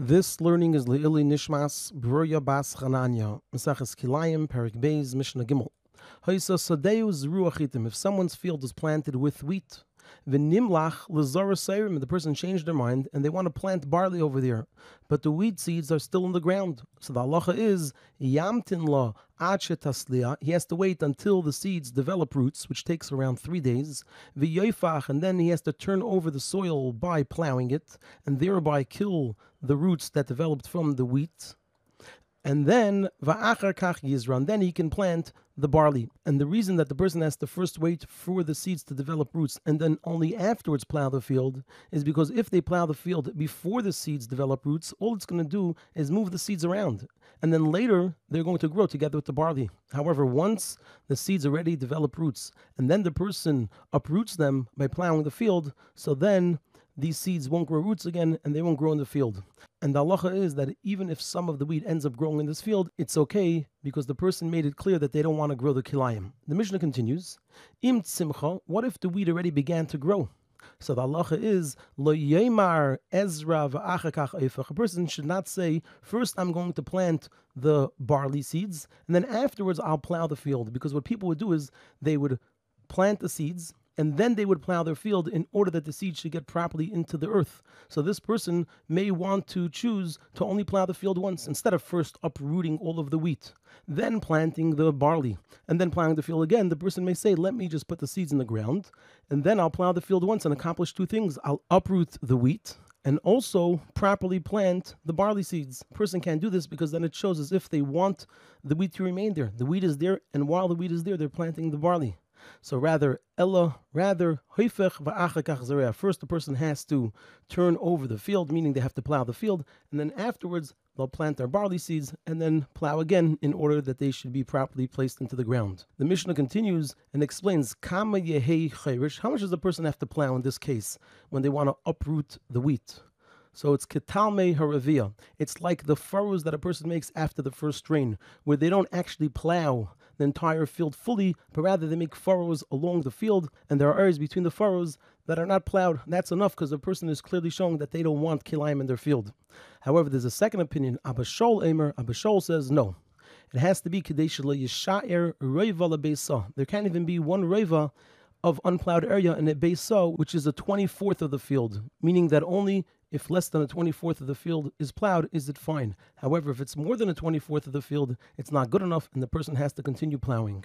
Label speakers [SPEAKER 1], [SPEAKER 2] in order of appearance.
[SPEAKER 1] This learning is Le'ili Nishmas Bruya Bas Chananya, Maseches Kilayim, Perek Beis, Mishnah Gimel. If someone's field is planted with wheat, V'nimlach the person changed their mind and they want to plant barley over there, but the wheat seeds are still in the ground. So the halacha is yamtin la. He has to wait until the seeds develop roots, which takes around three days. V'yoifach, and then he has to turn over the soil by plowing it, and thereby kill the roots that developed from the wheat and then va'achar kach yizran, then he can plant the barley. And the reason that the person has to first wait for the seeds to develop roots and then only afterwards plow the field is because if they plow the field before the seeds develop roots, all it's going to do is move the seeds around. And then later they're going to grow together with the barley. However, once the seeds already develop roots and then the person uproots them by plowing the field, so then these seeds won't grow roots again and they won't grow in the field. And the halacha is that even if some of the wheat ends up growing in this field, it's okay because the person made it clear that they don't want to grow the kilayim. The Mishnah continues, Im tzimcha, what if the wheat already began to grow? So the halacha is lo yemar Ezra v'achakach A person should not say first I'm going to plant the barley seeds and then afterwards I'll plow the field because what people would do is they would plant the seeds and then they would plow their field in order that the seed should get properly into the earth. So this person may want to choose to only plow the field once instead of first uprooting all of the wheat, then planting the barley, and then plowing the field again. The person may say, Let me just put the seeds in the ground, and then I'll plow the field once and accomplish two things. I'll uproot the wheat and also properly plant the barley seeds. A person can't do this because then it shows as if they want the wheat to remain there. The wheat is there, and while the wheat is there, they're planting the barley. So rather, Ella, rather, First, the person has to turn over the field, meaning they have to plow the field, and then afterwards, they'll plant their barley seeds and then plow again in order that they should be properly placed into the ground. The Mishnah continues and explains, how much does the person have to plow in this case when they want to uproot the wheat? So it's ketalme haravia. It's like the furrows that a person makes after the first rain, where they don't actually plow the entire field fully, but rather they make furrows along the field, and there are areas between the furrows that are not plowed. That's enough because the person is clearly showing that they don't want kilayim in their field. However, there's a second opinion. Abba Shaul Emer, Abba Shaul says no. It has to be Kadesh Yishaer Reva beisa. There can't even be one Reva of unplowed area in a Beisa, which is a 24th of the field, meaning that only if less than a 24th of the field is plowed, is it fine. However, if it's more than a 24th of the field, it's not good enough and the person has to continue plowing.